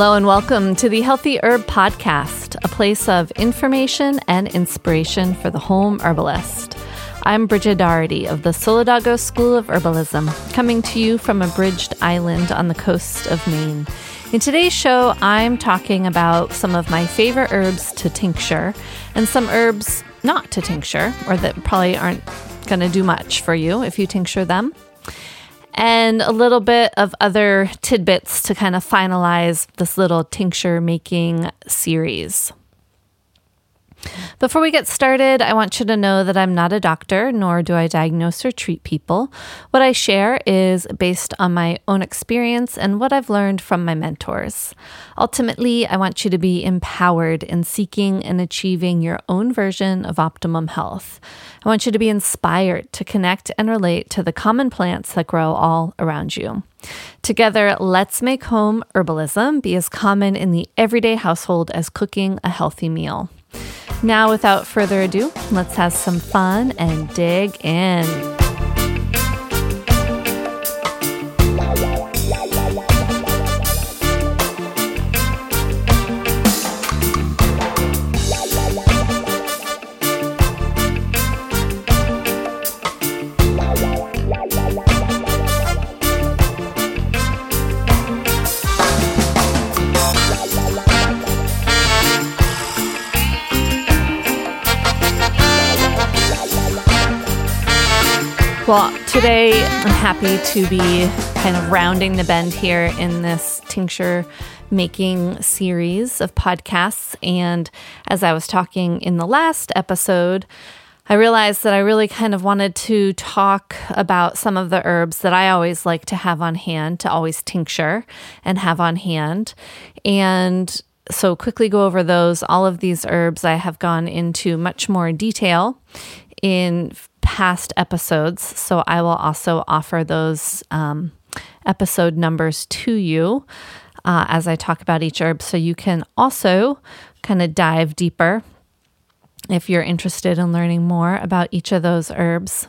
Hello and welcome to the Healthy Herb Podcast, a place of information and inspiration for the home herbalist. I'm Bridget Doherty of the Solidago School of Herbalism, coming to you from a bridged island on the coast of Maine. In today's show, I'm talking about some of my favorite herbs to tincture and some herbs not to tincture, or that probably aren't going to do much for you if you tincture them and a little bit of other tidbits to kind of finalize this little tincture making series. Before we get started, I want you to know that I'm not a doctor, nor do I diagnose or treat people. What I share is based on my own experience and what I've learned from my mentors. Ultimately, I want you to be empowered in seeking and achieving your own version of optimum health. I want you to be inspired to connect and relate to the common plants that grow all around you. Together, let's make home herbalism be as common in the everyday household as cooking a healthy meal. Now, without further ado, let's have some fun and dig in. Well, today I'm happy to be kind of rounding the bend here in this tincture making series of podcasts. And as I was talking in the last episode, I realized that I really kind of wanted to talk about some of the herbs that I always like to have on hand, to always tincture and have on hand. And so, quickly go over those. All of these herbs I have gone into much more detail in past episodes. So I will also offer those um, episode numbers to you uh, as I talk about each herb. So you can also kind of dive deeper if you're interested in learning more about each of those herbs.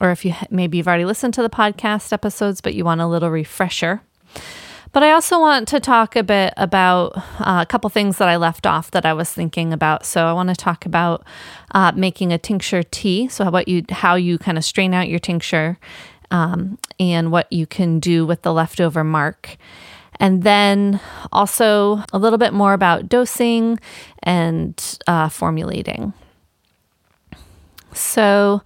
Or if you maybe you've already listened to the podcast episodes, but you want a little refresher. But I also want to talk a bit about uh, a couple things that I left off that I was thinking about. So I want to talk about uh, making a tincture tea. So how about you? How you kind of strain out your tincture, um, and what you can do with the leftover marc. And then also a little bit more about dosing and uh, formulating. So,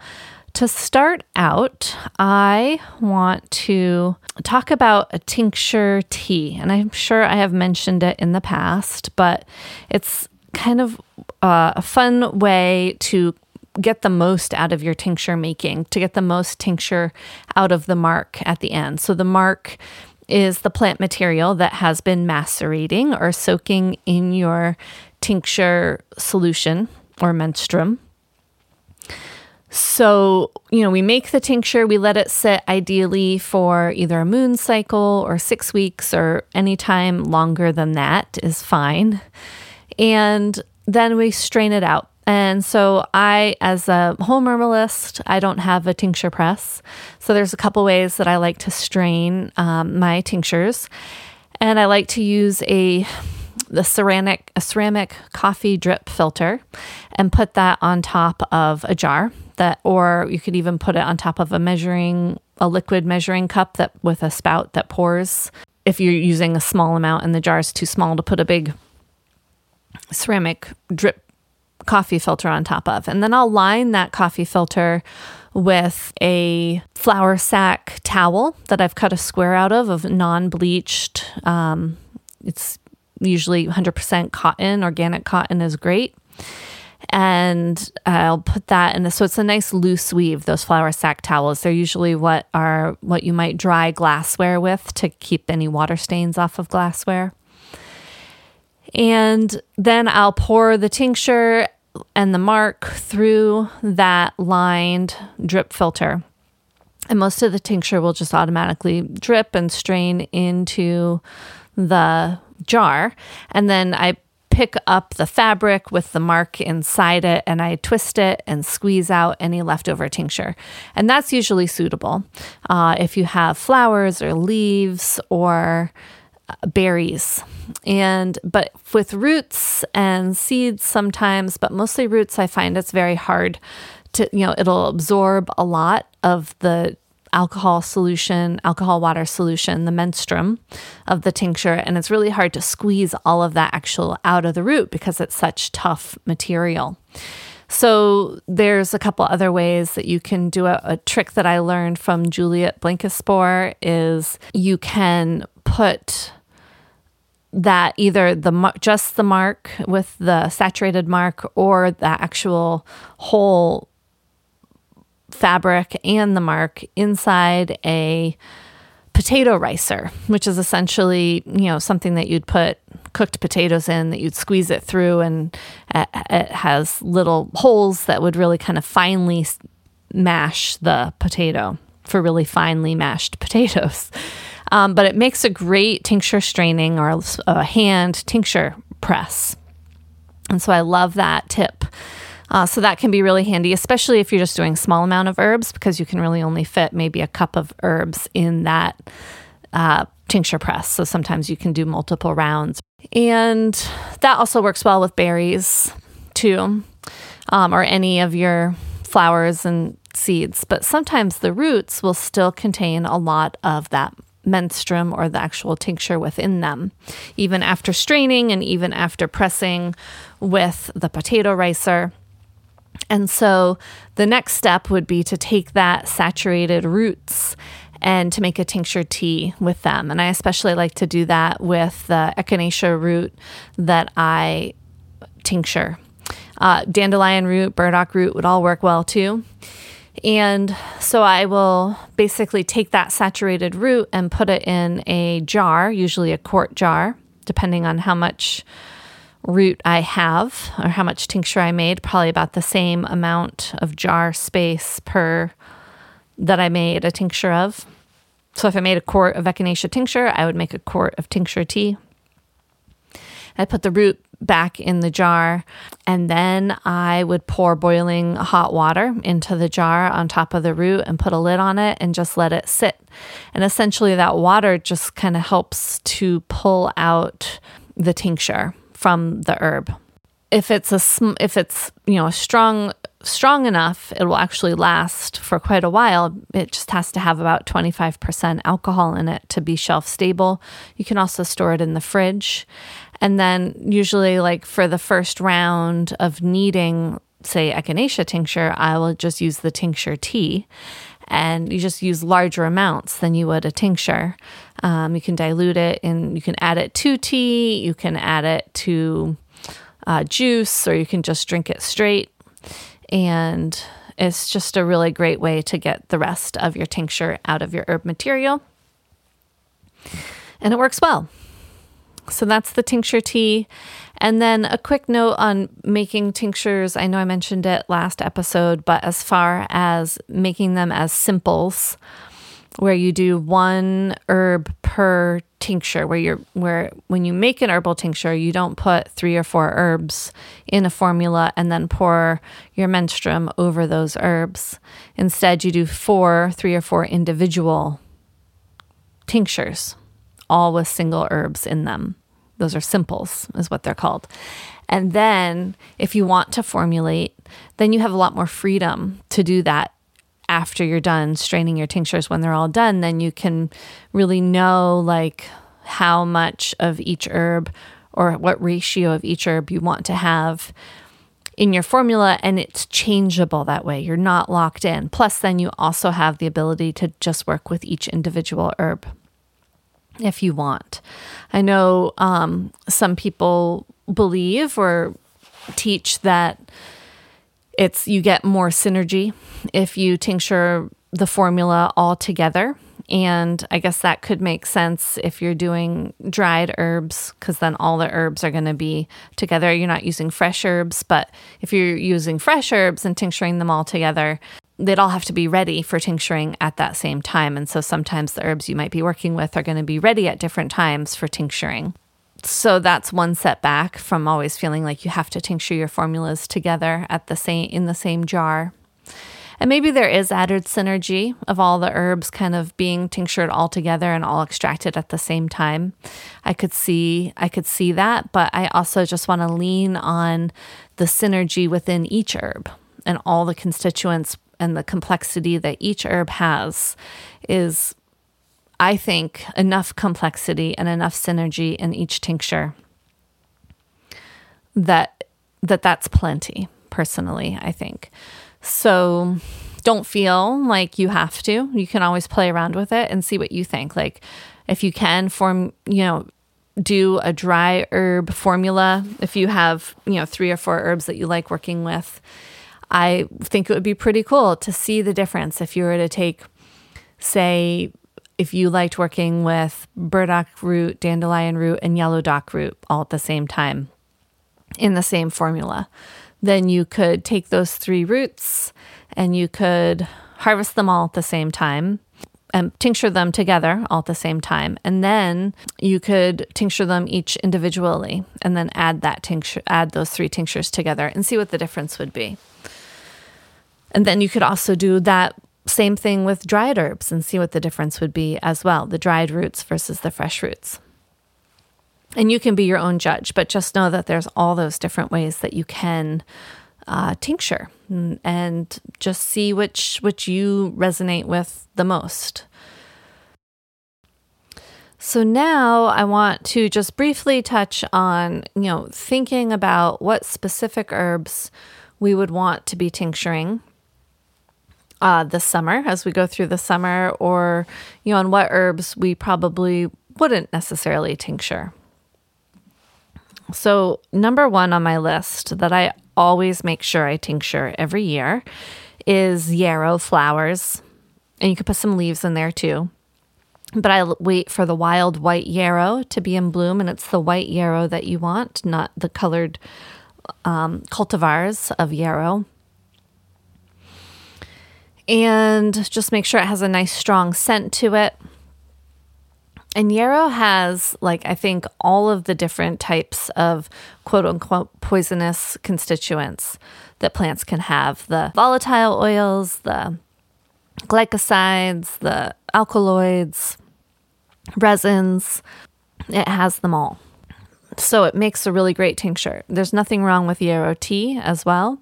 to start out, I want to talk about a tincture tea. And I'm sure I have mentioned it in the past, but it's kind of uh, a fun way to get the most out of your tincture making, to get the most tincture out of the marc at the end. So the marc is the plant material that has been macerating or soaking in your tincture solution or menstruum. So, you know, we make the tincture, we let it sit ideally for either a moon cycle or six weeks or any time longer than that is fine. And then we strain it out. And so I, as a home herbalist, I don't have a tincture press. So there's a couple ways that I like to strain um, my tinctures. And I like to use a the ceramic a ceramic coffee drip filter and put that on top of a jar that or you could even put it on top of a measuring a liquid measuring cup that with a spout that pours if you're using a small amount and the jar is too small to put a big ceramic drip coffee filter on top of. And then I'll line that coffee filter with a flour sack towel that I've cut a square out of of non-bleached um, it's usually 100% cotton organic cotton is great and I'll put that in. So it's a nice loose weave. Those flour sack towels. They're usually what are what you might dry glassware with to keep any water stains off of glassware. And then I'll pour the tincture and the marc through that lined drip filter. And most of the tincture will just automatically drip and strain into the jar. And then I pick up the fabric with the marc inside it and I twist it and squeeze out any leftover tincture. And that's usually suitable uh, if you have flowers or leaves or uh, berries and but with roots and seeds sometimes but mostly roots i find it's very hard to you know it'll absorb a lot of the alcohol solution, alcohol water solution, the menstruum of the tincture. And it's really hard to squeeze all of that actual out of the root because it's such tough material. So there's a couple other ways that you can do a, a trick that I learned from Juliet Blankespoor is you can put that either the just the marc with the saturated marc or the actual whole fabric and the marc inside a potato ricer, which is essentially, you know, something that you'd put cooked potatoes in that you'd squeeze it through and it has little holes that would really kind of finely mash the potato for really finely mashed potatoes. Um, but it makes a great tincture straining or a hand tincture press. And so I love that tip. Uh, so that can be really handy, especially if you're just doing small amount of herbs, because you can really only fit maybe a cup of herbs in that uh, tincture press. So sometimes you can do multiple rounds, and that also works well with berries too, um, or any of your flowers and seeds. But sometimes the roots will still contain a lot of that menstruum or the actual tincture within them, even after straining and even after pressing with the potato ricer. And so the next step would be to take that saturated roots and to make a tincture tea with them. And I especially like to do that with the echinacea root that I tincture. Uh, dandelion root, burdock root would all work well too. And so I will basically take that saturated root and put it in a jar, usually a quart jar, depending on how much root I have or how much tincture I made, probably about the same amount of jar space per that I made a tincture of. So if I made a quart of echinacea tincture, I would make a quart of tincture tea. I put the root back in the jar and then I would pour boiling hot water into the jar on top of the root and put a lid on it and just let it sit. And essentially that water just kind of helps to pull out the tincture from the herb. If it's a sm- if it's you know strong strong enough, it will actually last for quite a while. It just has to have about 25% alcohol in it to be shelf stable. You can also store it in the fridge. And then usually like for the first round of needing say echinacea tincture, I will just use the tincture tea and you just use larger amounts than you would a tincture. Um, you can dilute it and you can add it to tea, you can add it to uh, juice, or you can just drink it straight. And it's just a really great way to get the rest of your tincture out of your herb material. And it works well. So that's the tincture tea. And then a quick note on making tinctures. I know I mentioned it last episode, but as far as making them as simples, where you do one herb per tincture, where you're where when you make an herbal tincture, you don't put three or four herbs in a formula and then pour your menstruum over those herbs. Instead, you do four, three or four individual tinctures, all with single herbs in them. Those are simples, is what they're called. And then if you want to formulate, then you have a lot more freedom to do that after you're done straining your tinctures when they're all done then you can really know like how much of each herb or what ratio of each herb you want to have in your formula and it's changeable that way you're not locked in plus then you also have the ability to just work with each individual herb if you want. I know um, some people believe or teach that it's you get more synergy if you tincture the formula all together. And I guess that could make sense if you're doing dried herbs, because then all the herbs are going to be together. You're not using fresh herbs, but if you're using fresh herbs and tincturing them all together, they'd all have to be ready for tincturing at that same time. And so sometimes the herbs you might be working with are going to be ready at different times for tincturing so that's one setback from always feeling like you have to tincture your formulas together at the same in the same jar. And maybe there is added synergy of all the herbs kind of being tinctured all together and all extracted at the same time. I could see I could see that, but I also just want to lean on the synergy within each herb and all the constituents and the complexity that each herb has is I think, enough complexity and enough synergy in each tincture that that that's plenty personally i think. So don't feel like you have to. You can always play around with it and see what you think. Like if you can form you know do a dry herb formula if you have you know three or four herbs that you like working with i think it would be pretty cool to see the difference. If you were to take say if you liked working with burdock root, dandelion root, and yellow dock root all at the same time in the same formula, then you could take those three roots and you could harvest them all at the same time and tincture them together all at the same time. And then you could tincture them each individually and then add that tincture, add those three tinctures together and see what the difference would be. And then you could also do that same thing with dried herbs and see what the difference would be as well the dried roots versus the fresh roots. And you can be your own judge, but just know that there's all those different ways that you can uh, tincture and just see which which you resonate with the most. So now I want to just briefly touch on, you know, thinking about what specific herbs we would want to be tincturing uh, this summer as we go through the summer, or you know, on what herbs we probably wouldn't necessarily tincture. So, number one on my list that I always make sure I tincture every year is yarrow flowers. And you could put some leaves in there too. But I wait for the wild white yarrow to be in bloom, and it's the white yarrow that you want, not the colored um, cultivars of yarrow and just make sure it has a nice strong scent to it. And yarrow has, like, I think all of the different types of quote unquote poisonous constituents that plants can have the volatile oils, the glycosides, the alkaloids, resins. It has them all. So it makes a really great tincture. There's nothing wrong with yarrow tea as well.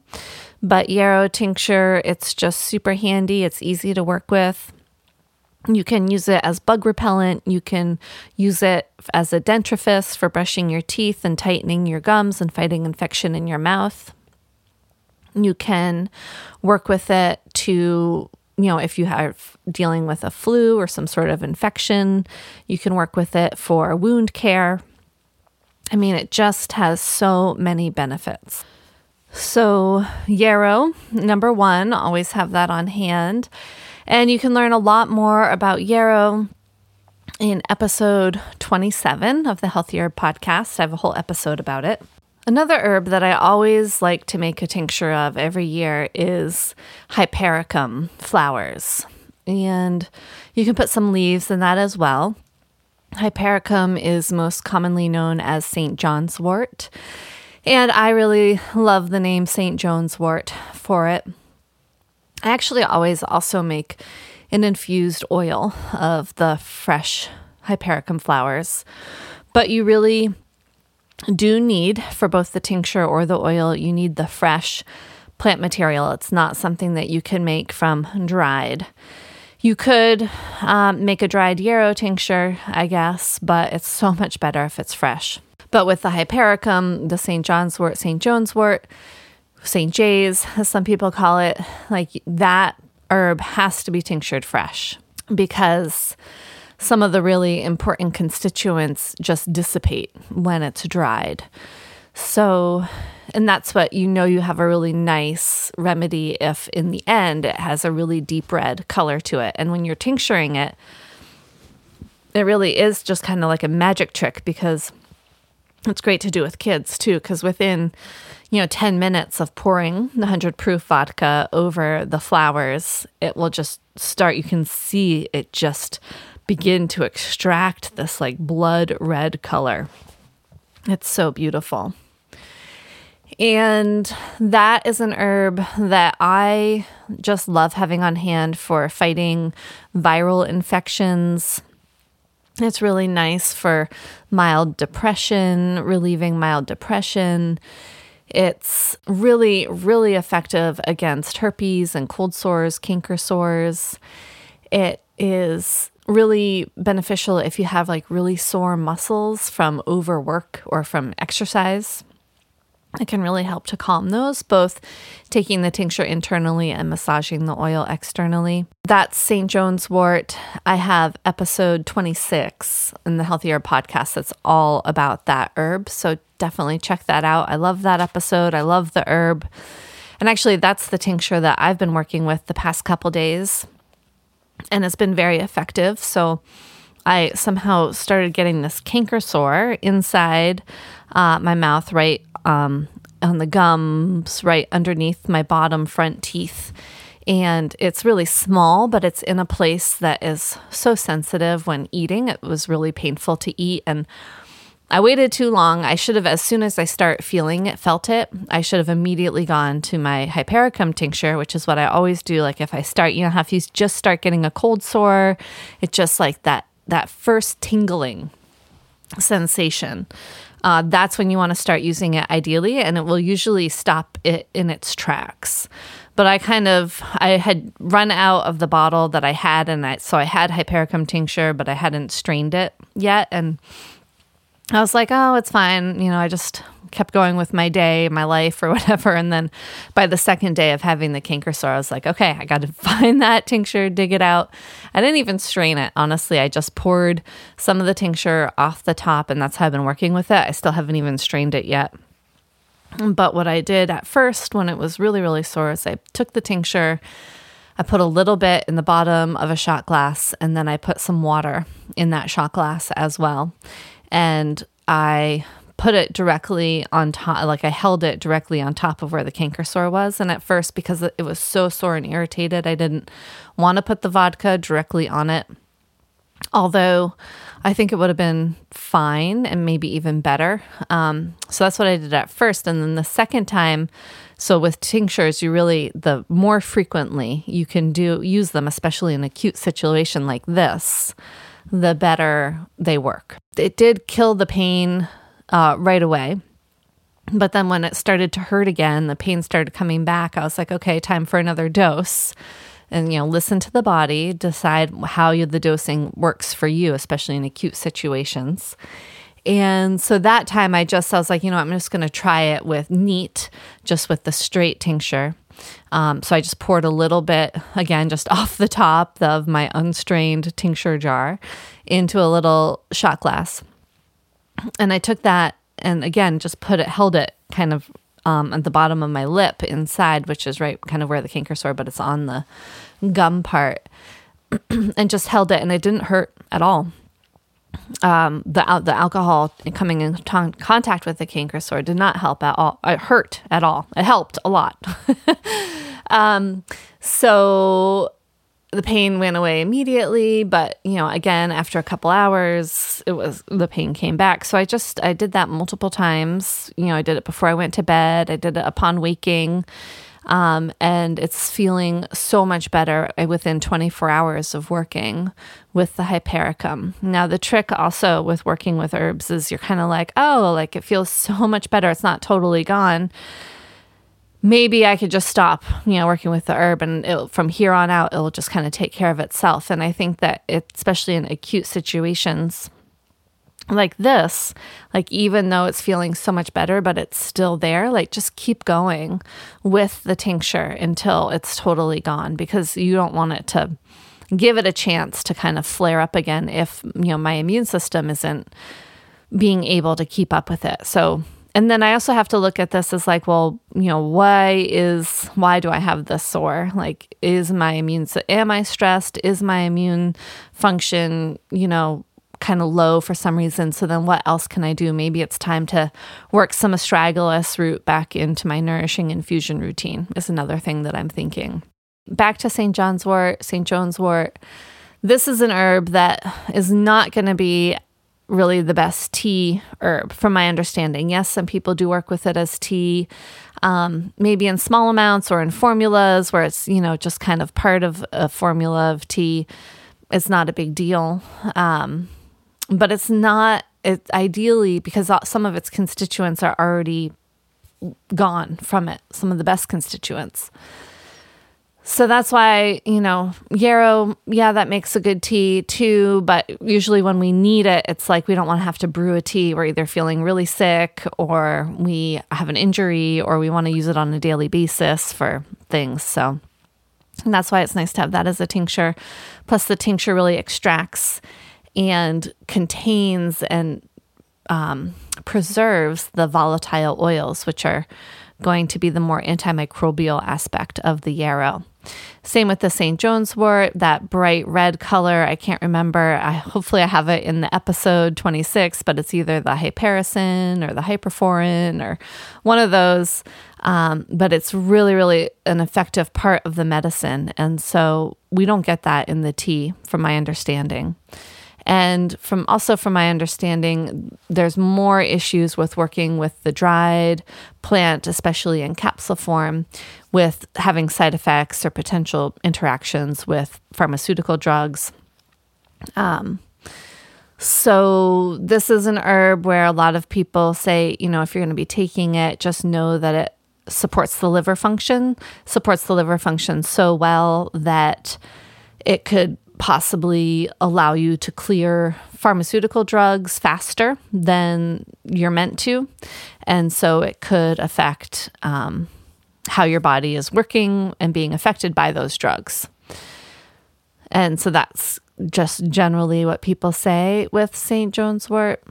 But yarrow tincture, it's just super handy. It's easy to work with. You can use it as bug repellent. You can use it as a dentifrice for brushing your teeth and tightening your gums and fighting infection in your mouth. You can work with it to, you know, if you have dealing with a flu or some sort of infection, you can work with it for wound care. I mean, it just has so many benefits. So, yarrow, number one, always have that on hand. And you can learn a lot more about yarrow in episode 27 of the Healthy Herb podcast. I have a whole episode about it. Another herb that I always like to make a tincture of every year is hypericum flowers. And you can put some leaves in that as well. Hypericum is most commonly known as St. John's wort. And I really love the name St. John's wort for it. I actually always also make an infused oil of the fresh hypericum flowers, but you really do need for both the tincture or the oil, you need the fresh plant material. It's not something that you can make from dried. You could um, make a dried yarrow tincture, I guess, but it's so much better if it's fresh. But with the hypericum, the St. John's wort, St. John's wort, St. J's, as some people call it, like that herb has to be tinctured fresh because some of the really important constituents just dissipate when it's dried. So, and that's what you know you have a really nice remedy if in the end it has a really deep red color to it. And when you're tincturing it, it really is just kind of like a magic trick because it's great to do with kids too because within you know 10 minutes of pouring the 100 proof vodka over the flowers it will just start you can see it just begin to extract this like blood red color it's so beautiful and that is an herb that I just love having on hand for fighting viral infections. It's really nice for mild depression, relieving mild depression. It's really, really effective against herpes and cold sores, canker sores. It is really beneficial if you have like really sore muscles from overwork or from exercise. It can really help to calm those, both taking the tincture internally and massaging the oil externally. That's St. John's wort. I have episode 26 in the Healthy Herb podcast that's all about that herb. So definitely check that out. I love that episode. I love the herb. And actually, that's the tincture that I've been working with the past couple days. And it's been very effective. So I somehow started getting this canker sore inside uh, my mouth, right um, on the gums, right underneath my bottom front teeth. And it's really small, but it's in a place that is so sensitive when eating. It was really painful to eat. And I waited too long. I should have, as soon as I start feeling it, felt it, I should have immediately gone to my hypericum tincture, which is what I always do. Like if I start, you know, if you just start getting a cold sore, it's just like that that first tingling sensation uh, that's when you want to start using it ideally, and it will usually stop it in its tracks. But I kind of I had run out of the bottle that I had, and I so I had hypericum tincture, but I hadn't strained it yet, and I was like, oh, it's fine. You know, I just kept going with my day, my life, or whatever. And then by the second day of having the canker sore, I was like, okay, I got to find that tincture, dig it out. I didn't even strain it. Honestly, I just poured some of the tincture off the top, and that's how I've been working with it. I still haven't even strained it yet. But what I did at first when it was really, really sore is I took the tincture. I put a little bit in the bottom of a shot glass and then I put some water in that shot glass as well. And I put it directly on top, like I held it directly on top of where the canker sore was. And at first, because it was so sore and irritated, I didn't want to put the vodka directly on it. Although I think it would have been fine and maybe even better. Um, so that's what I did at first. And then the second time, so with tinctures, you really, the more frequently you can do, use them, especially in an acute situation like this, the better they work. It did kill the pain uh, right away. But then when it started to hurt again, the pain started coming back. I was like, okay, time for another dose. And, you know, listen to the body, decide how you, the dosing works for you, especially in acute situations. And so that time I just, I was like, you know, I'm just going to try it with neat, just with the straight tincture. Um, so I just poured a little bit, again, just off the top of my unstrained tincture jar into a little shot glass and I took that and again just put it, held it kind of um, at the bottom of my lip inside, which is right kind of where the canker sore, but it's on the gum part, and just held it, and it didn't hurt at all. Um, the the alcohol coming in t- contact with the canker sore did not help at all. It hurt at all. It helped a lot. um, so the pain went away immediately but you know again after a couple hours it was the pain came back. So i just i did that multiple times. You know i did it before i went to bed. I did it upon waking. Um, and it's feeling so much better within 24 hours of working with the hypericum. Now, the trick also with working with herbs is you're kind of like, oh, like it feels so much better. It's not totally gone maybe I could just stop, you know, working with the herb and from here on out, it'll just kind of take care of itself. And I think that it, especially in acute situations like this, like even though it's feeling so much better, but it's still there, like just keep going with the tincture until it's totally gone because you don't want it to give it a chance to kind of flare up again if, you know, my immune system isn't being able to keep up with it. So and then I also have to look at this as like, well, you know, why is why do I have this sore? Like, is my immune so am I stressed? Is my immune function, you know, kind of low for some reason? So then, what else can I do? Maybe it's time to work some astragalus root back into my nourishing infusion routine. Is another thing that I'm thinking. Back to St. John's wort, St. John's wort. This is an herb that is not going to be really the best tea herb, from my understanding. Yes, some people do work with it as tea, um, maybe in small amounts or in formulas where it's, you know, just kind of part of a formula of tea. It's not a big deal. Um, but it's not, it, ideally, because some of its constituents are already gone from it, some of the best constituents. So that's why, you know, yarrow, yeah, that makes a good tea too. But usually when we need it, it's like we don't want to have to brew a tea. We're either feeling really sick or we have an injury or we want to use it on a daily basis for things. So and that's why it's nice to have that as a tincture. Plus, the tincture really extracts and contains and um, preserves the volatile oils, which are going to be the more antimicrobial aspect of the yarrow. Same with the St. John's wort, that bright red color. I can't remember. I, hopefully, I have it in the episode 26, but it's either the hypericin or the hyperforin or one of those. Um, but it's really, really an effective part of the medicine. And so we don't get that in the tea, from my understanding. And from also from my understanding, there's more issues with working with the dried plant, especially in capsule form, with having side effects or potential interactions with pharmaceutical drugs. Um, so this is an herb where a lot of people say, you know, if you're going to be taking it, just know that it supports the liver function, supports the liver function so well that it could possibly allow you to clear pharmaceutical drugs faster than you're meant to. And so it could affect um, how your body is working and being affected by those drugs. And so that's just generally what people say with St. John's wort.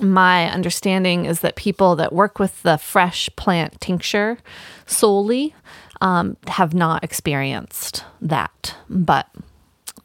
My understanding is that people that work with the fresh plant tincture solely um, have not experienced that, but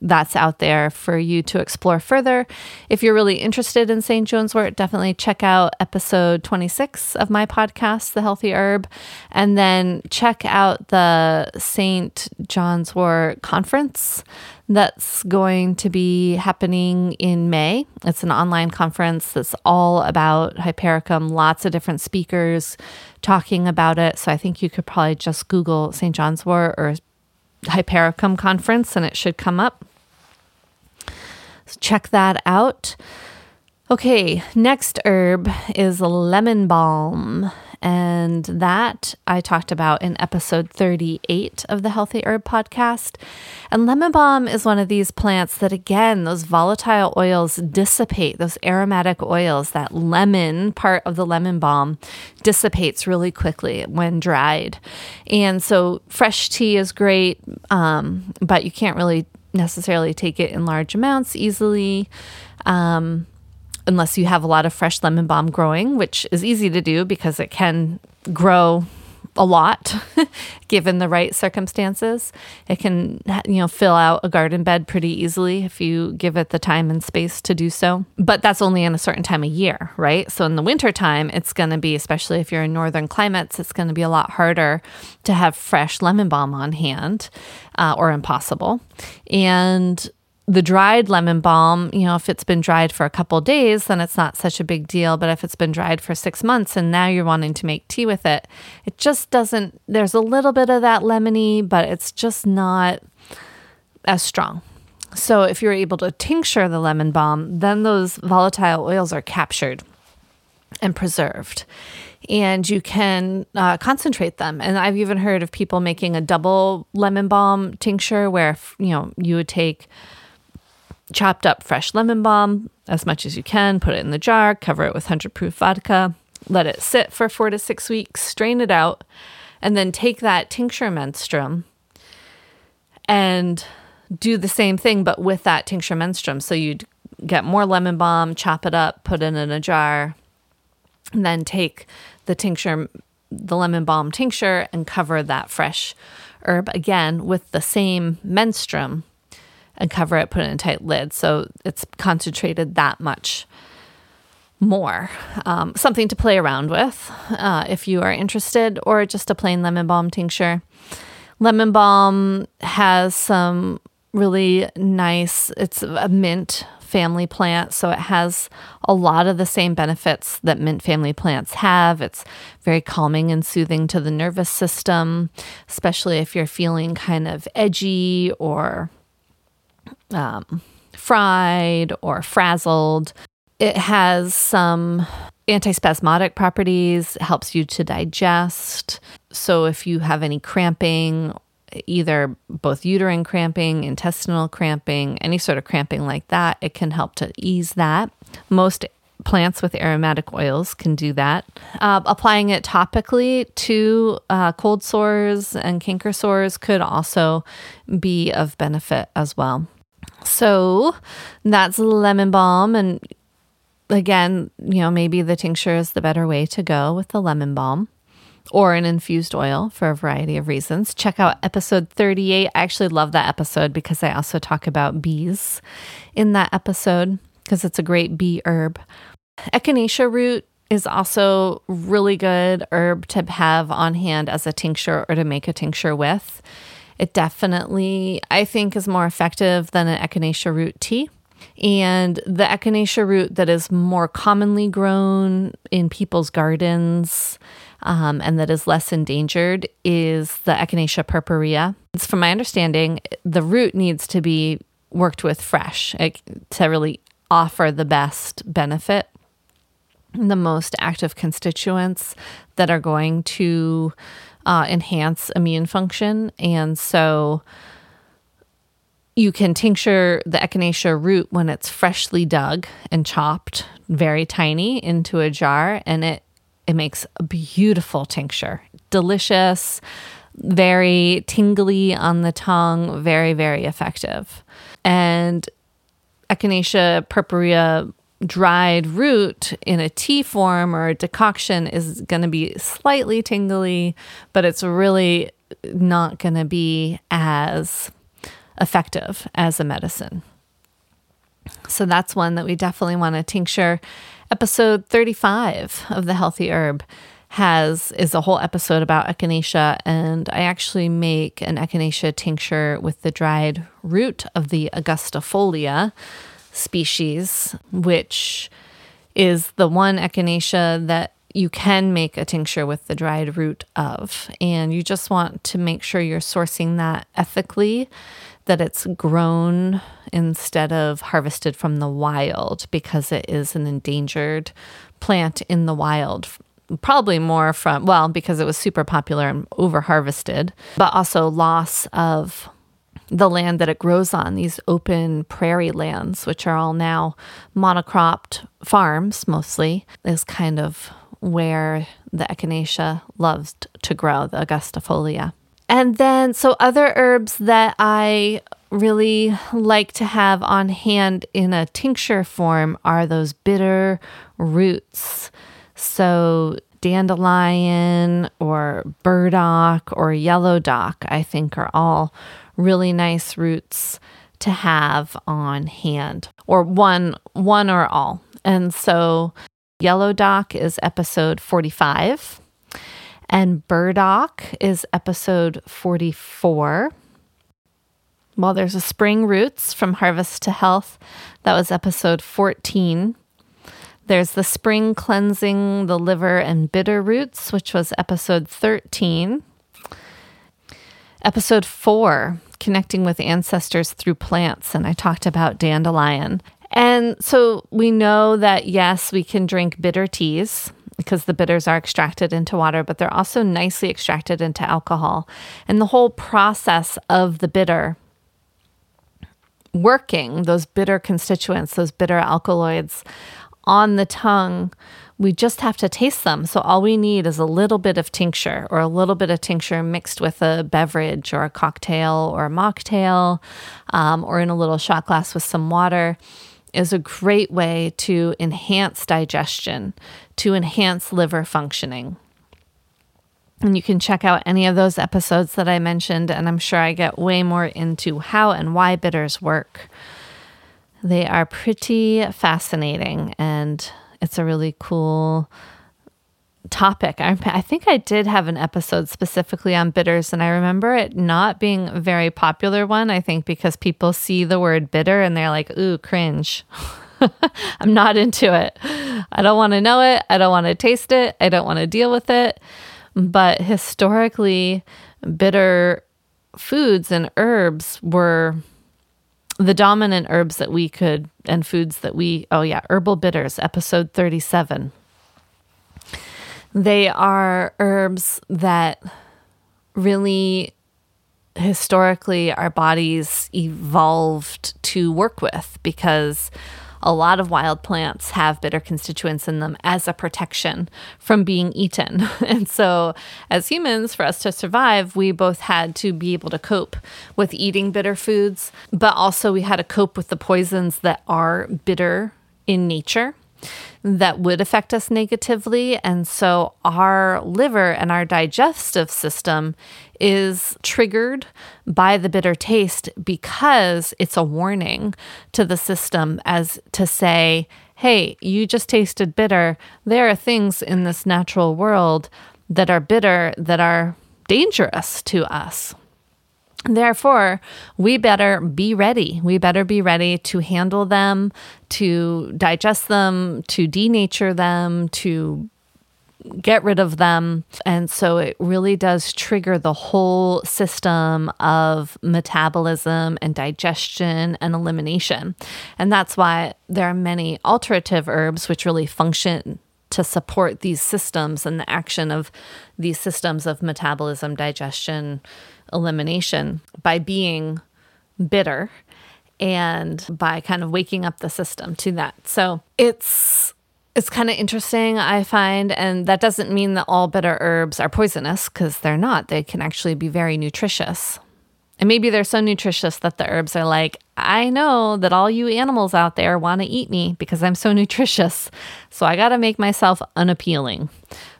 that's out there for you to explore further. If you're really interested in St. John's wort, definitely check out episode 26 of my podcast, The Healthy Herb, and then check out the St. John's wort conference that's going to be happening in May. It's an online conference that's all about hypericum, lots of different speakers talking about it. So I think you could probably just Google St. John's wort or Hypericum conference and it should come up. So check that out. Okay, next herb is lemon balm. And that I talked about in episode 38 of the Healthy Herb podcast. And lemon balm is one of these plants that, again, those volatile oils dissipate, those aromatic oils, that lemon part of the lemon balm dissipates really quickly when dried. And so fresh tea is great, um, but you can't really necessarily take it in large amounts easily. Um, unless you have a lot of fresh lemon balm growing, which is easy to do because it can grow a lot given the right circumstances. It can, you know, fill out a garden bed pretty easily if you give it the time and space to do so. But that's only in a certain time of year, right? So in the wintertime, it's going to be, especially if you're in northern climates, it's going to be a lot harder to have fresh lemon balm on hand uh, or impossible. And the dried lemon balm, you know, if it's been dried for a couple days, then it's not such a big deal. But if it's been dried for six months and now you're wanting to make tea with it, it just doesn't, there's a little bit of that lemony, but it's just not as strong. So if you're able to tincture the lemon balm, then those volatile oils are captured and preserved. And you can uh, concentrate them. And I've even heard of people making a double lemon balm tincture where, you know, you would take chopped up fresh lemon balm as much as you can, put it in the jar, cover it with 100 proof vodka, let it sit for four to six weeks, strain it out, and then take that tincture menstruum and do the same thing, but with that tincture menstruum. So you'd get more lemon balm, chop it up, put it in a jar, And then take the tincture, the lemon balm tincture, and cover that fresh herb again with the same menstruum and cover it, put it in a tight lid. So it's concentrated that much more. Um, something to play around with uh, if you are interested, or just a plain lemon balm tincture. Lemon balm has some really nice, it's a mint family plant, so it has a lot of the same benefits that mint family plants have. It's very calming and soothing to the nervous system, especially if you're feeling kind of edgy or um, fried or frazzled. It has some antispasmodic properties, helps you to digest. So if you have any cramping, either both uterine cramping, intestinal cramping, any sort of cramping like that, it can help to ease that. Most plants with aromatic oils can do that. Uh, applying it topically to uh, cold sores and canker sores could also be of benefit as well. So that's lemon balm. And again, you know, maybe the tincture is the better way to go with the lemon balm or an infused oil for a variety of reasons. Check out episode 38. I actually love that episode because I also talk about bees in that episode because it's a great bee herb. Echinacea root is also really good herb to have on hand as a tincture or to make a tincture with. It definitely, I think, is more effective than an echinacea root tea. And the echinacea root that is more commonly grown in people's gardens um, and that is less endangered is the Echinacea purpurea. It's from my understanding, the root needs to be worked with fresh to really offer the best benefit, the most active constituents that are going to uh, enhance immune function. And so you can tincture the echinacea root when it's freshly dug and chopped very tiny into a jar, and it it makes a beautiful tincture. Delicious, very tingly on the tongue, very, very effective. And Echinacea purpurea dried root in a tea form or a decoction is going to be slightly tingly, but it's really not going to be as effective as a medicine. So that's one that we definitely want to tincture. Episode 35 of The Healthy Herb has is a whole episode about echinacea and I actually make an echinacea tincture with the dried root of the Augustifolia species, which is the one echinacea that you can make a tincture with the dried root of. And you just want to make sure you're sourcing that ethically that it's grown instead of harvested from the wild because it is an endangered plant in the wild. Probably more from, well, because it was super popular and over harvested, but also loss of the land that it grows on, these open prairie lands, which are all now monocropped farms mostly, is kind of where the echinacea loves to grow, the augustifolia. And then, so other herbs that I really like to have on hand in a tincture form are those bitter roots. So, dandelion or burdock or yellow dock, I think, are all really nice roots to have on hand, or one, one or all. And so, yellow dock is episode 45 and Burdock is episode 44. Well, there's a Spring Roots from Harvest to Health. That was episode 14. There's the Spring Cleansing the Liver and Bitter Roots, which was episode 13. Episode 4, Connecting with Ancestors Through Plants. And I talked about dandelion. And so we know that, yes, we can drink bitter teas because the bitters are extracted into water, but they're also nicely extracted into alcohol. And the whole process of the bitter working, those bitter constituents, those bitter alkaloids on the tongue, we just have to taste them. So all we need is a little bit of tincture or a little bit of tincture mixed with a beverage or a cocktail or a mocktail um, or in a little shot glass with some water is a great way to enhance digestion, to enhance liver functioning. And you can check out any of those episodes that I mentioned, and I'm sure I get way more into how and why bitters work. They are pretty fascinating, and it's a really cool topic. I, I think I did have an episode specifically on bitters, and I remember it not being a very popular one. I think because people see the word bitter and they're like, ooh, cringe. I'm not into it. I don't want to know it. I don't want to taste it. I don't want to deal with it. But historically, bitter foods and herbs were the dominant herbs that we could and foods that we, oh yeah, herbal bitters, episode 37. They are herbs that really historically our bodies evolved to work with because a lot of wild plants have bitter constituents in them as a protection from being eaten. And so, as humans, for us to survive, we both had to be able to cope with eating bitter foods, but also we had to cope with the poisons that are bitter in nature that would affect us negatively. And so our liver and our digestive system is triggered by the bitter taste because it's a warning to the system as to say, hey, you just tasted bitter. There are things in this natural world that are bitter that are dangerous to us. Therefore, we better be ready. We better be ready to handle them, to digest them, to denature them, to get rid of them. And so it really does trigger the whole system of metabolism and digestion and elimination. And that's why there are many alterative herbs which really function to support these systems and the action of these systems of metabolism, digestion, elimination by being bitter and by kind of waking up the system to that. So it's it's kind of interesting, I find, and that doesn't mean that all bitter herbs are poisonous because they're not. They can actually be very nutritious. And maybe they're so nutritious that the herbs are like, I know that all you animals out there want to eat me because I'm so nutritious. So I got to make myself unappealing.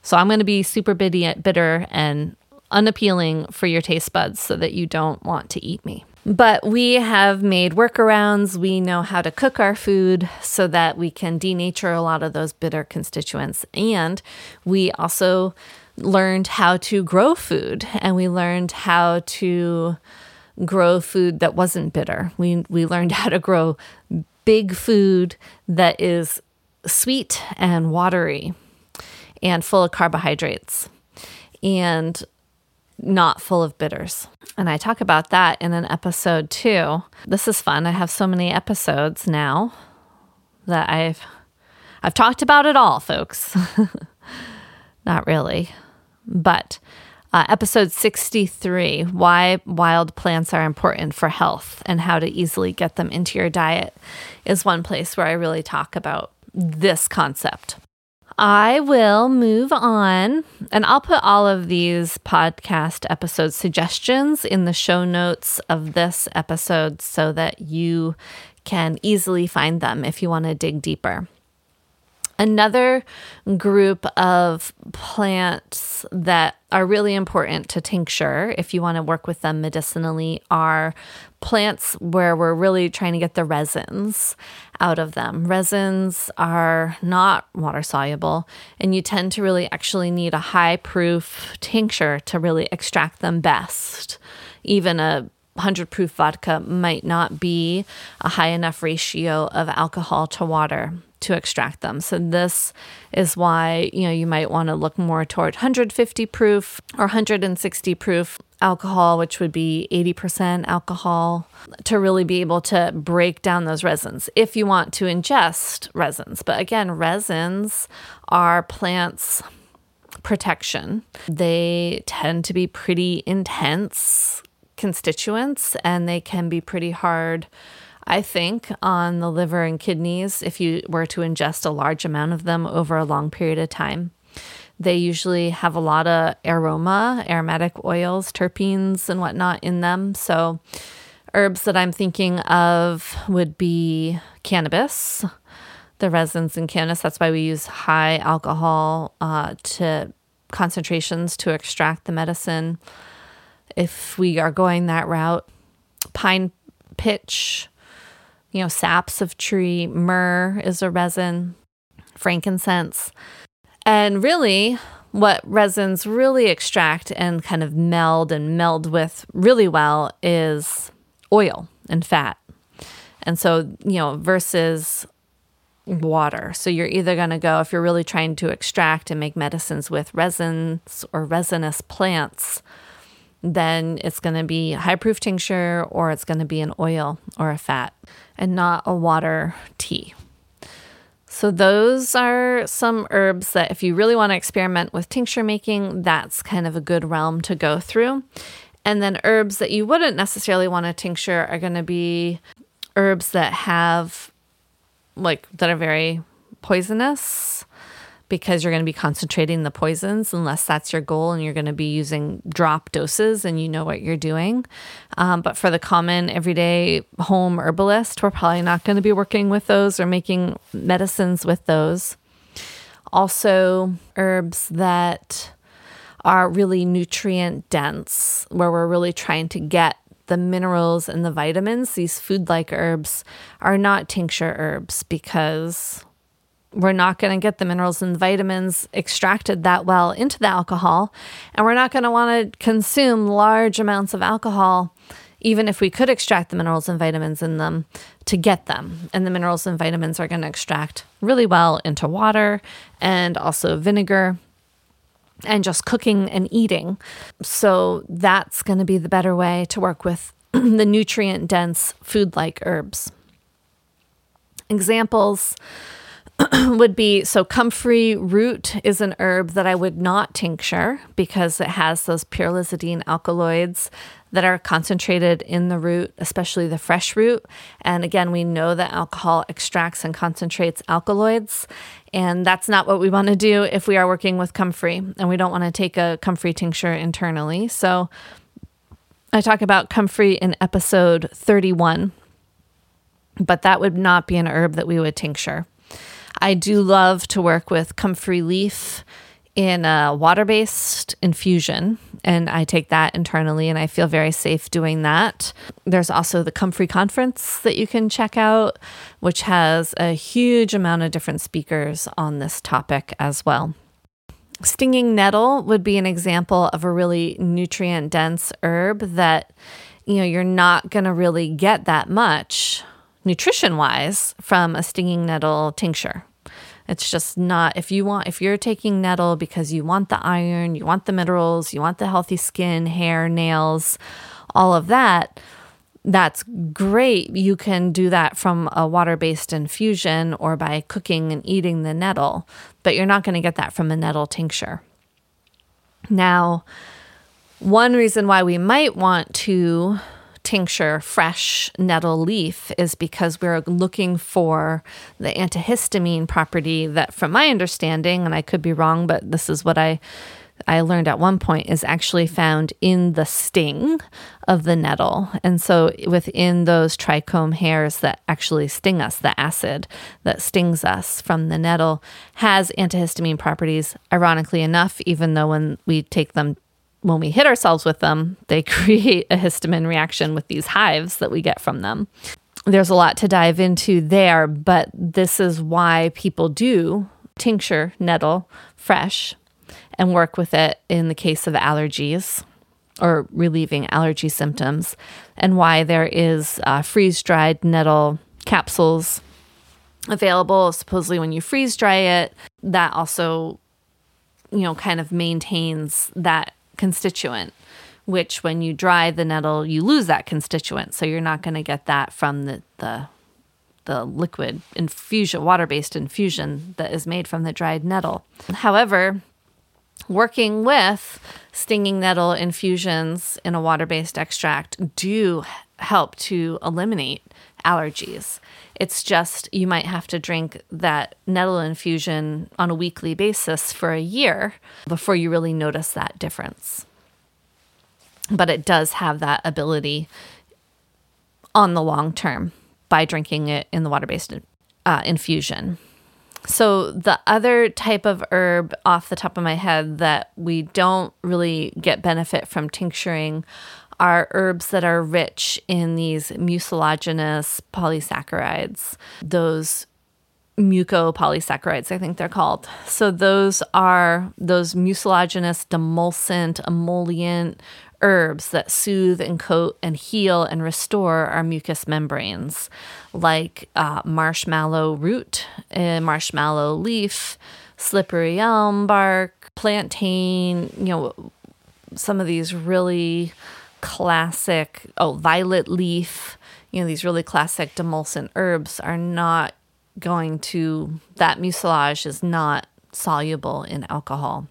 So I'm going to be super bitter and unappealing for your taste buds so that you don't want to eat me. But we have made workarounds. We know how to cook our food so that we can denature a lot of those bitter constituents. And we also learned how to grow food and we learned how to grow food that wasn't bitter. We, we learned how to grow big food that is sweet and watery and full of carbohydrates. And not full of bitters. And I talk about that in an episode too. This is fun. I have so many episodes now that I've I've talked about it all, folks. not really. But uh, episode 63 why wild plants are important for health and how to easily get them into your diet is one place where I really talk about this concept. I will move on and I'll put all of these podcast episode suggestions in the show notes of this episode so that you can easily find them if you want to dig deeper. Another group of plants that are really important to tincture if you want to work with them medicinally are plants where we're really trying to get the resins out of them. Resins are not water soluble, and you tend to really actually need a high proof tincture to really extract them best. Even a 100 proof vodka might not be a high enough ratio of alcohol to water to extract them. So this is why, you know, you might want to look more toward 150 proof or 160 proof alcohol, which would be 80% alcohol, to really be able to break down those resins if you want to ingest resins. But again, resins are plants protection. They tend to be pretty intense constituents and they can be pretty hard I think, on the liver and kidneys if you were to ingest a large amount of them over a long period of time. They usually have a lot of aroma, aromatic oils, terpenes, and whatnot in them. So, Herbs that I'm thinking of would be cannabis, the resins in cannabis. That's why we use high alcohol uh, to concentrations to extract the medicine. If we are going that route, pine pitch, you know, saps of tree, myrrh is a resin, frankincense. And really, what resins really extract and kind of meld and meld with really well is oil and fat. And so, you know, versus water. So you're either going to go, if you're really trying to extract and make medicines with resins or resinous plants, then it's going to be high proof tincture or it's going to be an oil or a fat and not a water tea. So, those are some herbs that, if you really want to experiment with tincture making, that's kind of a good realm to go through. And then, herbs that you wouldn't necessarily want to tincture are going to be herbs that have, like, that are very poisonous because you're going to be concentrating the poisons unless that's your goal and you're going to be using drop doses and you know what you're doing. Um, but for the common everyday home herbalist, we're probably not going to be working with those or making medicines with those. Also, herbs that are really nutrient dense, where we're really trying to get the minerals and the vitamins, these food like herbs are not tincture herbs because we're not going to get the minerals and vitamins extracted that well into the alcohol. And we're not going to want to consume large amounts of alcohol, even if we could extract the minerals and vitamins in them to get them. And the minerals and vitamins are going to extract really well into water and also vinegar and just cooking and eating. So that's going to be the better way to work with the nutrient dense food like herbs. Examples would be so comfrey root is an herb that I would not tincture because it has those pyrrolizidine alkaloids that are concentrated in the root, especially the fresh root. And again, we know that alcohol extracts and concentrates alkaloids. And that's not what we want to do if we are working with comfrey. And we don't want to take a comfrey tincture internally. So I talk about comfrey in episode 31, but that would not be an herb that we would tincture. I do love to work with comfrey leaf in a water based infusion, and I take that internally, and I feel very safe doing that. There's also the Comfrey Conference that you can check out, which has a huge amount of different speakers on this topic as well. Stinging nettle would be an example of a really nutrient dense herb that you know you're not going to really get that much nutrition wise from a stinging nettle tincture. It's just not if you want if you're taking nettle because you want the iron, you want the minerals, you want the healthy skin, hair, nails, all of that, that's great. You can do that from a water-based infusion or by cooking and eating the nettle, but you're not going to get that from a nettle tincture. Now, one reason why we might want to tincture fresh nettle leaf is because we're looking for the antihistamine property that, from my understanding, and I could be wrong, but this is what I I learned at one point is actually found in the sting of the nettle. And so within those trichome hairs that actually sting us, the acid that stings us from the nettle has antihistamine properties, ironically enough, even though when we take them when we hit ourselves with them, they create a histamine reaction with these hives that we get from them. There's a lot to dive into there, but this is why people do tincture nettle fresh and work with it in the case of allergies or relieving allergy symptoms, and why there is uh, freeze dried nettle capsules available. Supposedly, when you freeze dry it, that also, you know, kind of maintains that constituent, which when you dry the nettle, you lose that constituent. So you're not going to get that from the, the the liquid infusion, water based infusion that is made from the dried nettle. However, working with stinging nettle infusions in a water based extract do help to eliminate allergies. It's just you might have to drink that nettle infusion on a weekly basis for a year before you really notice that difference. But it does have that ability on the long term by drinking it in the water based uh, infusion. So, the other type of herb off the top of my head that we don't really get benefit from tincturing are herbs that are rich in these mucilaginous polysaccharides, those mucopolysaccharides, I think they're called. So, those are those mucilaginous, demulcent, emollient herbs that soothe and coat and heal and restore our mucous membranes, like uh, marshmallow root, uh, marshmallow leaf, slippery elm bark, plantain, you know, some of these really classic, oh, violet leaf, you know, these really classic demulcent herbs are not going to, that mucilage is not soluble in alcohol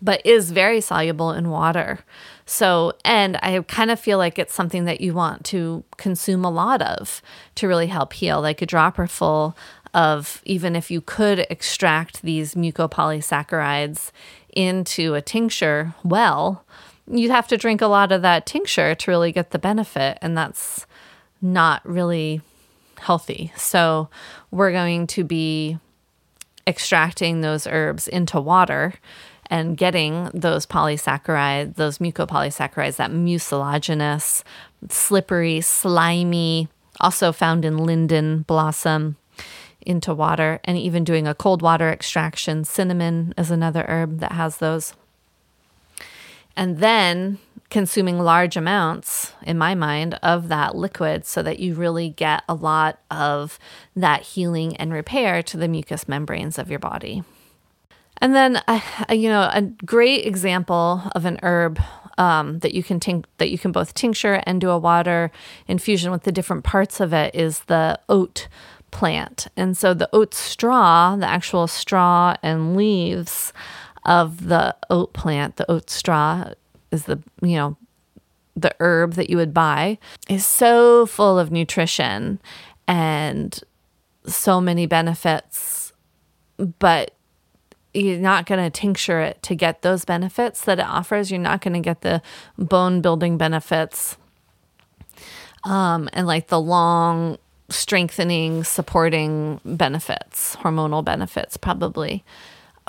but is very soluble in water. So, and I kind of feel like it's something that you want to consume a lot of to really help heal, like a dropper full of even if you could extract these mucopolysaccharides into a tincture, well, you'd have to drink a lot of that tincture to really get the benefit. And that's not really healthy. So, we're going to be extracting those herbs into water and getting those polysaccharides, those mucopolysaccharides, that mucilaginous, slippery, slimy, also found in linden blossom into water, and even doing a cold water extraction. Cinnamon is another herb that has those. And then consuming large amounts, in my mind, of that liquid so that you really get a lot of that healing and repair to the mucous membranes of your body. And then, uh, you know, a great example of an herb um, that you can tink- that you can both tincture and do a water infusion with the different parts of it is the oat plant. And so the oat straw, the actual straw and leaves of the oat plant, the oat straw is the you know the herb that you would buy is so full of nutrition and so many benefits but you're not going to tincture it to get those benefits that it offers. You're not going to get the bone building benefits um, and like the long strengthening, supporting benefits, hormonal benefits, probably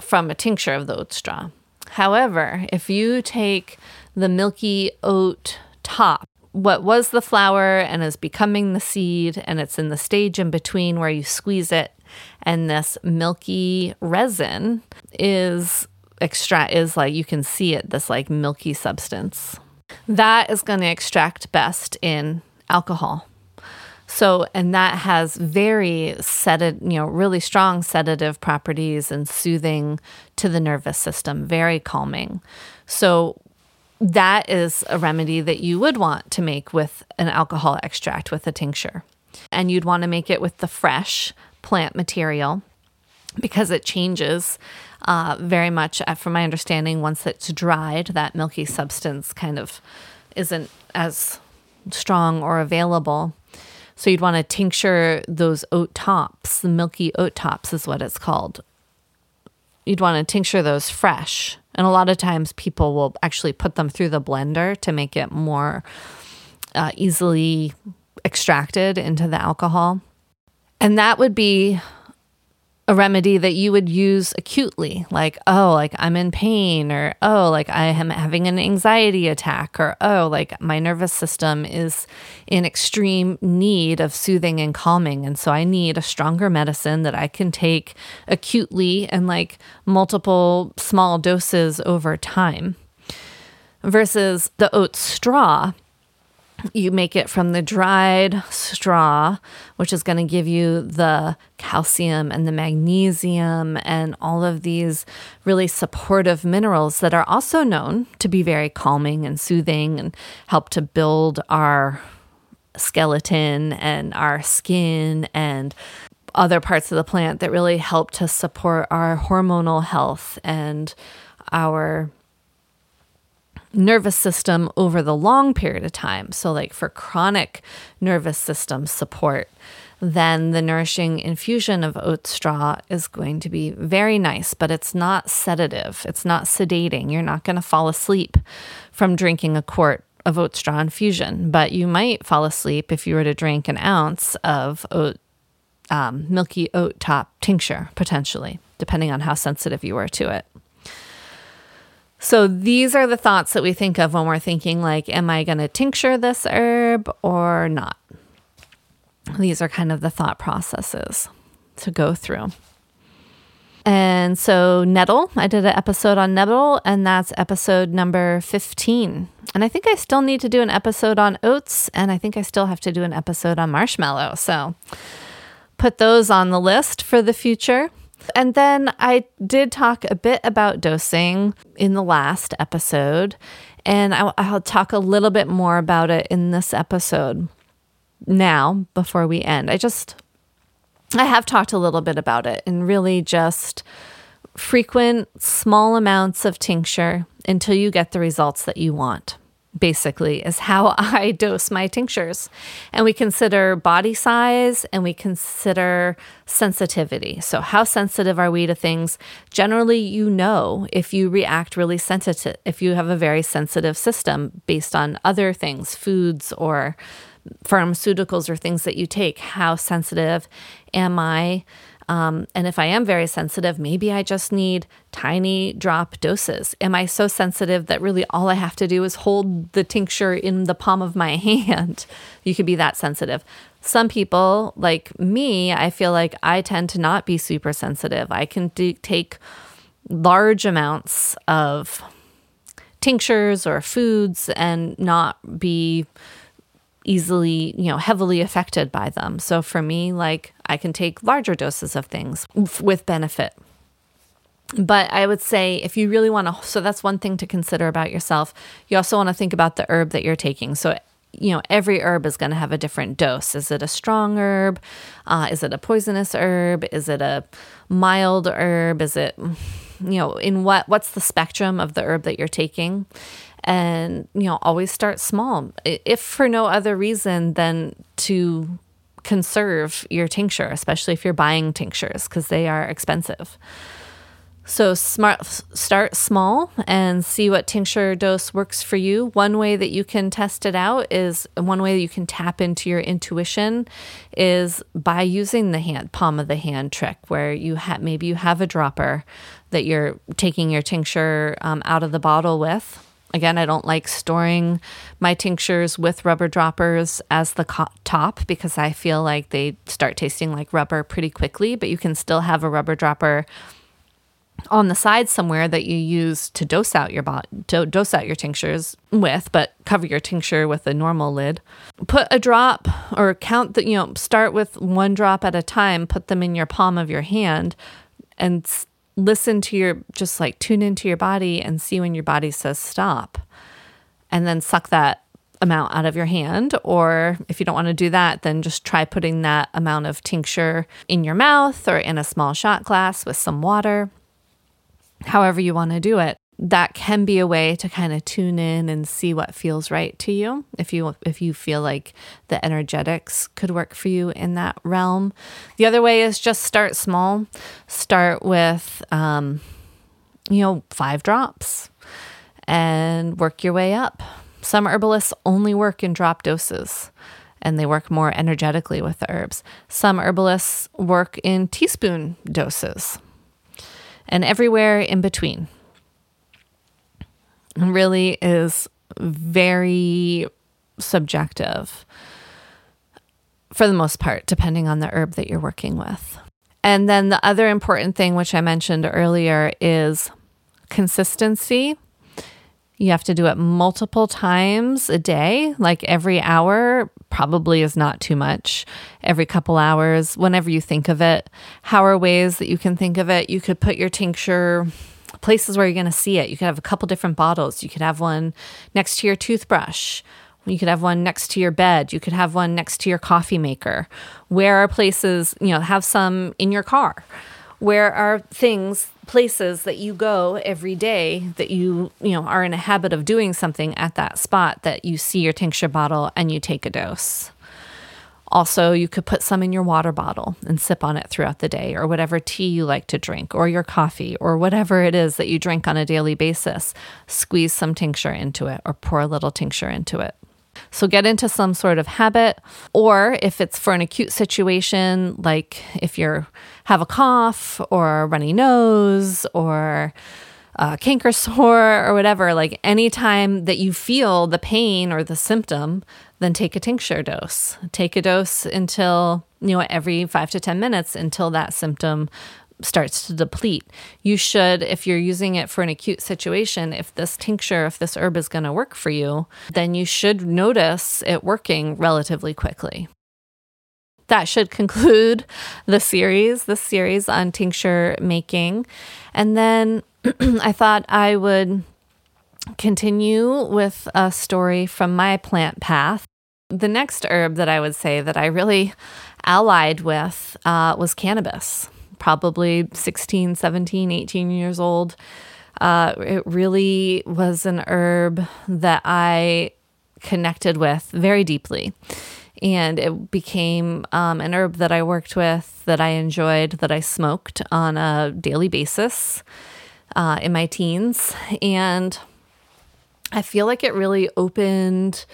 from a tincture of the oat straw. However, if you take the milky oat top, what was the flower and is becoming the seed, and it's in the stage in between where you squeeze it and this milky resin is extract is like you can see it this like milky substance that is going to extract best in alcohol so and that has very sedative you know really strong sedative properties and soothing to the nervous system very calming so that is a remedy that you would want to make with an alcohol extract with a tincture and you'd want to make it with the fresh plant material because it changes uh, very much, uh, from my understanding, once it's dried, that milky substance kind of isn't as strong or available. So you'd want to tincture those oat tops. The milky oat tops is what it's called. You'd want to tincture those fresh. And a lot of times people will actually put them through the blender to make it more uh, easily extracted into the alcohol. And that would be a remedy that you would use acutely, like, oh, like I'm in pain, or oh, like I am having an anxiety attack, or oh, like my nervous system is in extreme need of soothing and calming. And so I need a stronger medicine that I can take acutely and like multiple small doses over time. Versus the oat straw, you make it from the dried straw, which is going to give you the calcium and the magnesium and all of these really supportive minerals that are also known to be very calming and soothing and help to build our skeleton and our skin and other parts of the plant that really help to support our hormonal health and our nervous system over the long period of time. So, like for chronic nervous system support, then the nourishing infusion of oat straw is going to be very nice, but it's not sedative. It's not sedating. You're not going to fall asleep from drinking a quart of oat straw infusion, but you might fall asleep if you were to drink an ounce of oat, um, milky oat top tincture, potentially, depending on how sensitive you were to it. So these are the thoughts that we think of when we're thinking like am I going to tincture this herb or not? These are kind of the thought processes to go through. And so nettle, I did an episode on nettle and that's episode number 15. And I think I still need to do an episode on oats and I think I still have to do an episode on marshmallow. So put those on the list for the future. And then I did talk a bit about dosing in the last episode, and I'll, talk a little bit more about it in this episode now before we end. I just, I have talked a little bit about it and really just frequent small amounts of tincture until you get the results that you want basically is how I dose my tinctures. And we consider body size and we consider sensitivity. So, how sensitive are we to things? Generally, you know if you react really sensitive, if you have a very sensitive system based on other things, foods or pharmaceuticals or things that you take, how sensitive am I? Um, and if I am very sensitive, maybe I just need tiny drop doses. Am I so sensitive that really all I have to do is hold the tincture in the palm of my hand? You could be that sensitive. Some people, like me, I feel like I tend to not be super sensitive. I can do, take large amounts of tinctures or foods and not be easily, you know, heavily affected by them. So for me, like I can take larger doses of things with benefit. But I would say if you really want to, so that's one thing to consider about yourself. You also want to think about the herb that you're taking. So, you know, every herb is going to have a different dose. Is it a strong herb? Uh, is it a poisonous herb? Is it a mild herb? Is it, you know, in what, what's the spectrum of the herb that you're taking? And you know always start small. If for no other reason than to conserve your tincture especially if you're buying tinctures because they are expensive. So smart start small and see what tincture dose works for you. One way that you can test it out is one way that you can tap into your intuition is by using the hand palm of the hand trick where you have maybe you have a dropper that you're taking your tincture um, out of the bottle with Again, I don't like storing my tinctures with rubber droppers as the co- top because I feel like they start tasting like rubber pretty quickly, but you can still have a rubber dropper on the side somewhere that you use to dose out your bot to dose out your tinctures with, but cover your tincture with a normal lid. Put a drop or count the you know, start with one drop at a time, put them in your palm of your hand and listen to your, just like tune into your body and see when your body says stop. And then suck that amount out of your hand. Or if you don't want to do that, then just try putting that amount of tincture in your mouth or in a small shot glass with some water. However, you want to do it that can be a way to kind of tune in and see what feels right to you if you if you feel like the energetics could work for you in that realm. The other way is just start small. Start with um, you know five drops and work your way up. Some herbalists only work in drop doses and they work more energetically with the herbs. Some herbalists work in teaspoon doses and everywhere in between really is very subjective for the most part, depending on the herb that you're working with. And then the other important thing, which I mentioned earlier, is consistency. You have to do it multiple times a day, like every hour, probably is not too much. Every couple hours, whenever you think of it. How are ways that you can think of it? You could put your tincture places where you're going to see it. You could have a couple different bottles. You could have one next to your toothbrush. You could have one next to your bed. You could have one next to your coffee maker. Where are places, you know, have some in your car? Where are things, places that you go every day that you, you know, are in a habit of doing something at that spot that you see your tincture bottle and you take a dose? Also, you could put some in your water bottle and sip on it throughout the day, or whatever tea you like to drink, or your coffee, or whatever it is that you drink on a daily basis. Squeeze some tincture into it, or pour a little tincture into it. So get into some sort of habit, or if it's for an acute situation, like if you have a cough or a runny nose or a canker sore or whatever, like anytime that you feel the pain or the symptom, then take a tincture dose. Take a dose until, you know, every five to 10 minutes until that symptom starts to deplete. You should, if you're using it for an acute situation, if this tincture, if this herb is going to work for you, then you should notice it working relatively quickly. That should conclude the series, the series on tincture making. And then I thought I would continue with a story from my plant path. The next herb that I would say that I really allied with uh, was cannabis, probably 16, 17, 18 years old. Uh, it really was an herb that I connected with very deeply. And it became um, an herb that I worked with, that I enjoyed, that I smoked on a daily basis uh, in my teens. And I feel like it really opened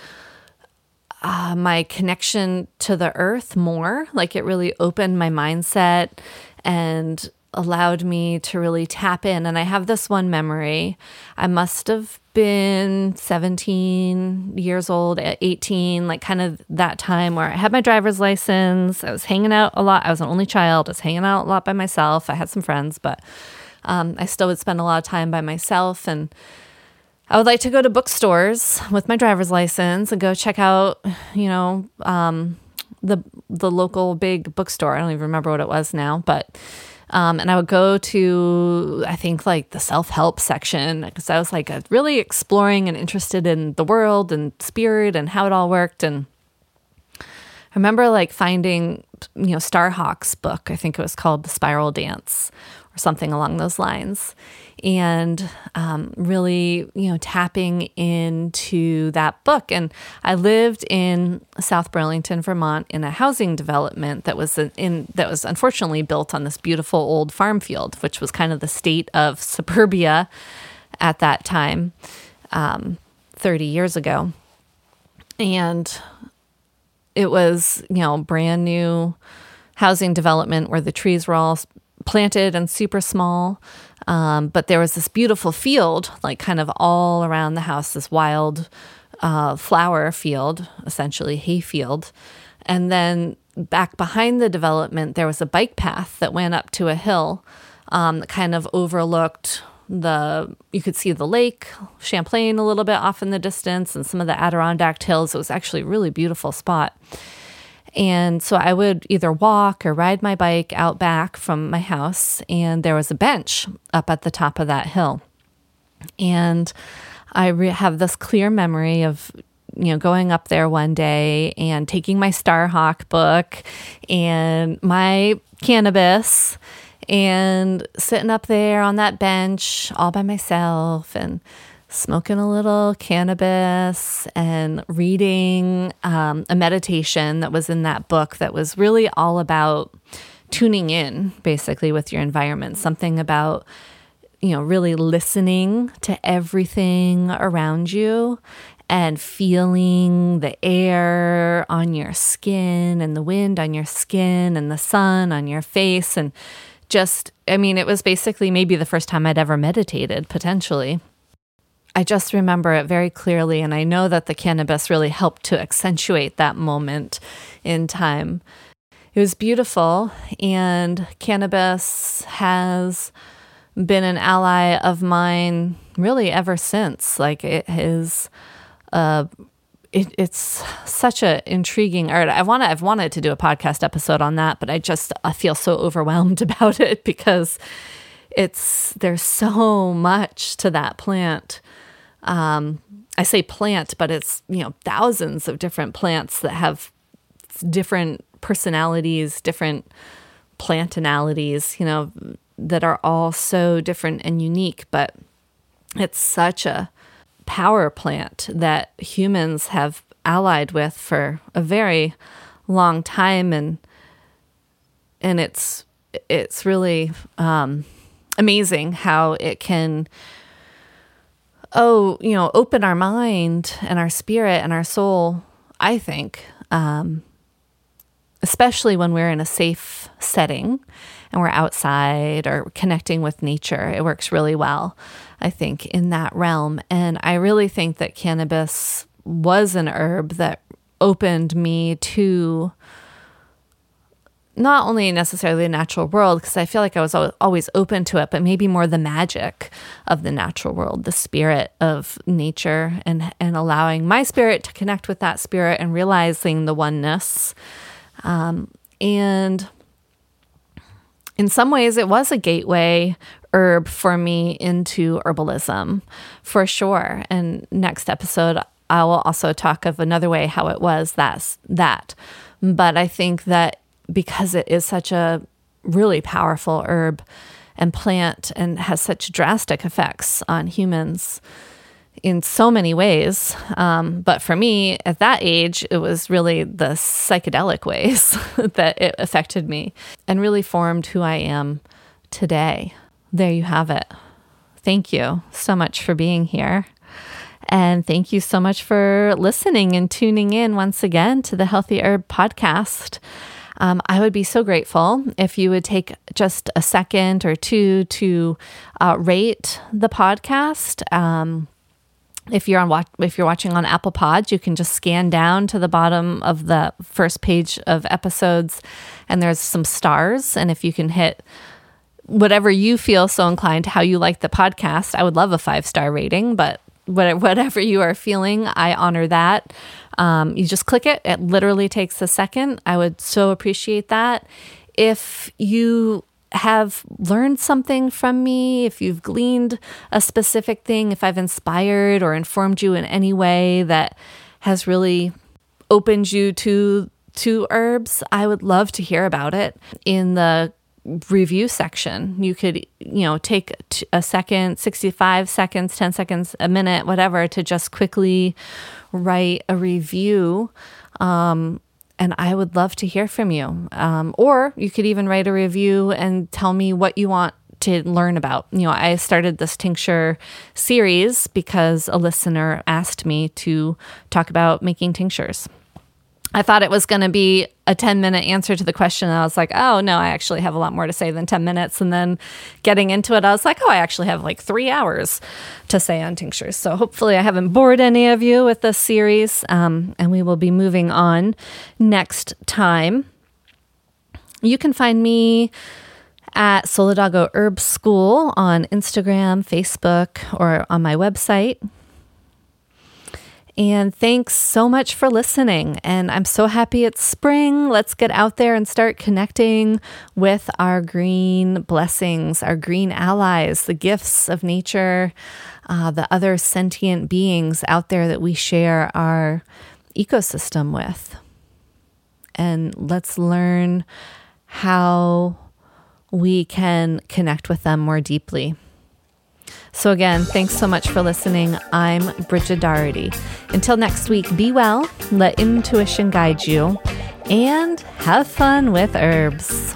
uh, my connection to the earth more. Like it really opened my mindset and allowed me to really tap in. And I have this one memory. I must have been 17 years old, 18, like kind of that time where I had my driver's license. I was hanging out a lot. I was an only child. I was hanging out a lot by myself. I had some friends, but um, I still would spend a lot of time by myself. And I would like to go to bookstores with my driver's license and go check out, you know, um, the the local big bookstore. I don't even remember what it was now, but um, and I would go to I think like the self help section because I was like really exploring and interested in the world and spirit and how it all worked. And I remember like finding you know Starhawk's book. I think it was called The Spiral Dance, or something along those lines. And um, really, you know, tapping into that book. And I lived in South Burlington, Vermont, in a housing development that was in that was unfortunately built on this beautiful old farm field, which was kind of the state of suburbia at that time, um, 30 years ago. And it was, you know, brand new housing development where the trees were all planted and super small. Um, but there was this beautiful field, like kind of all around the house, this wild uh, flower field, essentially hay field. And then back behind the development, there was a bike path that went up to a hill um, that kind of overlooked the you could see the lake champlain a little bit off in the distance and some of the adirondack hills it was actually a really beautiful spot and so I would either walk or ride my bike out back from my house, and there was a bench up at the top of that hill. And I re- have this clear memory of you know going up there one day and taking my Starhawk book and my cannabis and sitting up there on that bench all by myself and smoking a little cannabis and reading um, a meditation that was in that book that was really all about tuning in basically with your environment, something about you know, really listening to everything around you and feeling the air on your skin and the wind on your skin and the sun on your face. And just, I mean, it was basically maybe the first time I'd ever meditated, potentially. I just remember it very clearly. And I know that the cannabis really helped to accentuate that moment in time. It was beautiful. And cannabis has been an ally of mine really ever since. Like it is, uh, it, it's such an intriguing art. I want to. I've wanted to do a podcast episode on that, but I just I feel so overwhelmed about it because it's there's so much to that plant um, I say plant, but it's, you know, thousands of different plants that have different personalities, different plantinalities, you know, that are all so different and unique. But it's such a power plant that humans have allied with for a very long time and and it's it's really um, amazing how it can oh you know open our mind and our spirit and our soul i think um, especially when we're in a safe setting and we're outside or connecting with nature it works really well i think in that realm. And i really think that cannabis was an herb that opened me to not only necessarily the natural world, because I feel like I was always open to it, but maybe more the magic of the natural world, the spirit of nature, and and allowing my spirit to connect with that spirit and realizing the oneness. Um, and in some ways, it was a gateway herb for me into herbalism, for sure. And next episode, I will also talk of another way how it was that's that. But I think that because it is such a really powerful herb and plant and has such drastic effects on humans in so many ways. Um, but for me, at that age, it was really the psychedelic ways that it affected me and really formed who I am today. There you have it. Thank you so much for being here. And thank you so much for listening and tuning in once again to the Healthy Herb podcast. Um, I would be so grateful if you would take just a second or two to uh, rate the podcast. Um, if you're on watch, if you're watching on Apple Pods, you can just scan down to the bottom of the first page of episodes, and there's some stars. And if you can hit whatever you feel so inclined, how you like the podcast, I would love a five star rating. But whatever you are feeling, I honor that. Um, you just click it, it literally takes a second. I would so appreciate that. If you have learned something from me, if you've gleaned a specific thing, if I've inspired or informed you in any way that has really opened you to to herbs, I would love to hear about it in the review section. You could, you know, take a second, 65 seconds, 10 seconds, a minute, whatever, to just quickly write a review. Um, and I would love to hear from you. Um, or you could even write a review and tell me what you want to learn about. You know, I started this tincture series because a listener asked me to talk about making tinctures. I thought it was going to be a 10 minute answer to the question. And I was like, oh, no, I actually have a lot more to say than 10 minutes. And then getting into it, I was like, oh, I actually have like three hours to say on tinctures. So hopefully, I haven't bored any of you with this series. Um, and we will be moving on next time. You can find me at Solidago Herb School on Instagram, Facebook, or on my website. And thanks so much for listening. And I'm so happy it's spring. Let's get out there and start connecting with our green blessings, our green allies, the gifts of nature, uh, the other sentient beings out there that we share our ecosystem with. And let's learn how we can connect with them more deeply. So, again, thanks so much for listening. I'm Bridget Doherty. Until next week, be well, let intuition guide you, and have fun with herbs.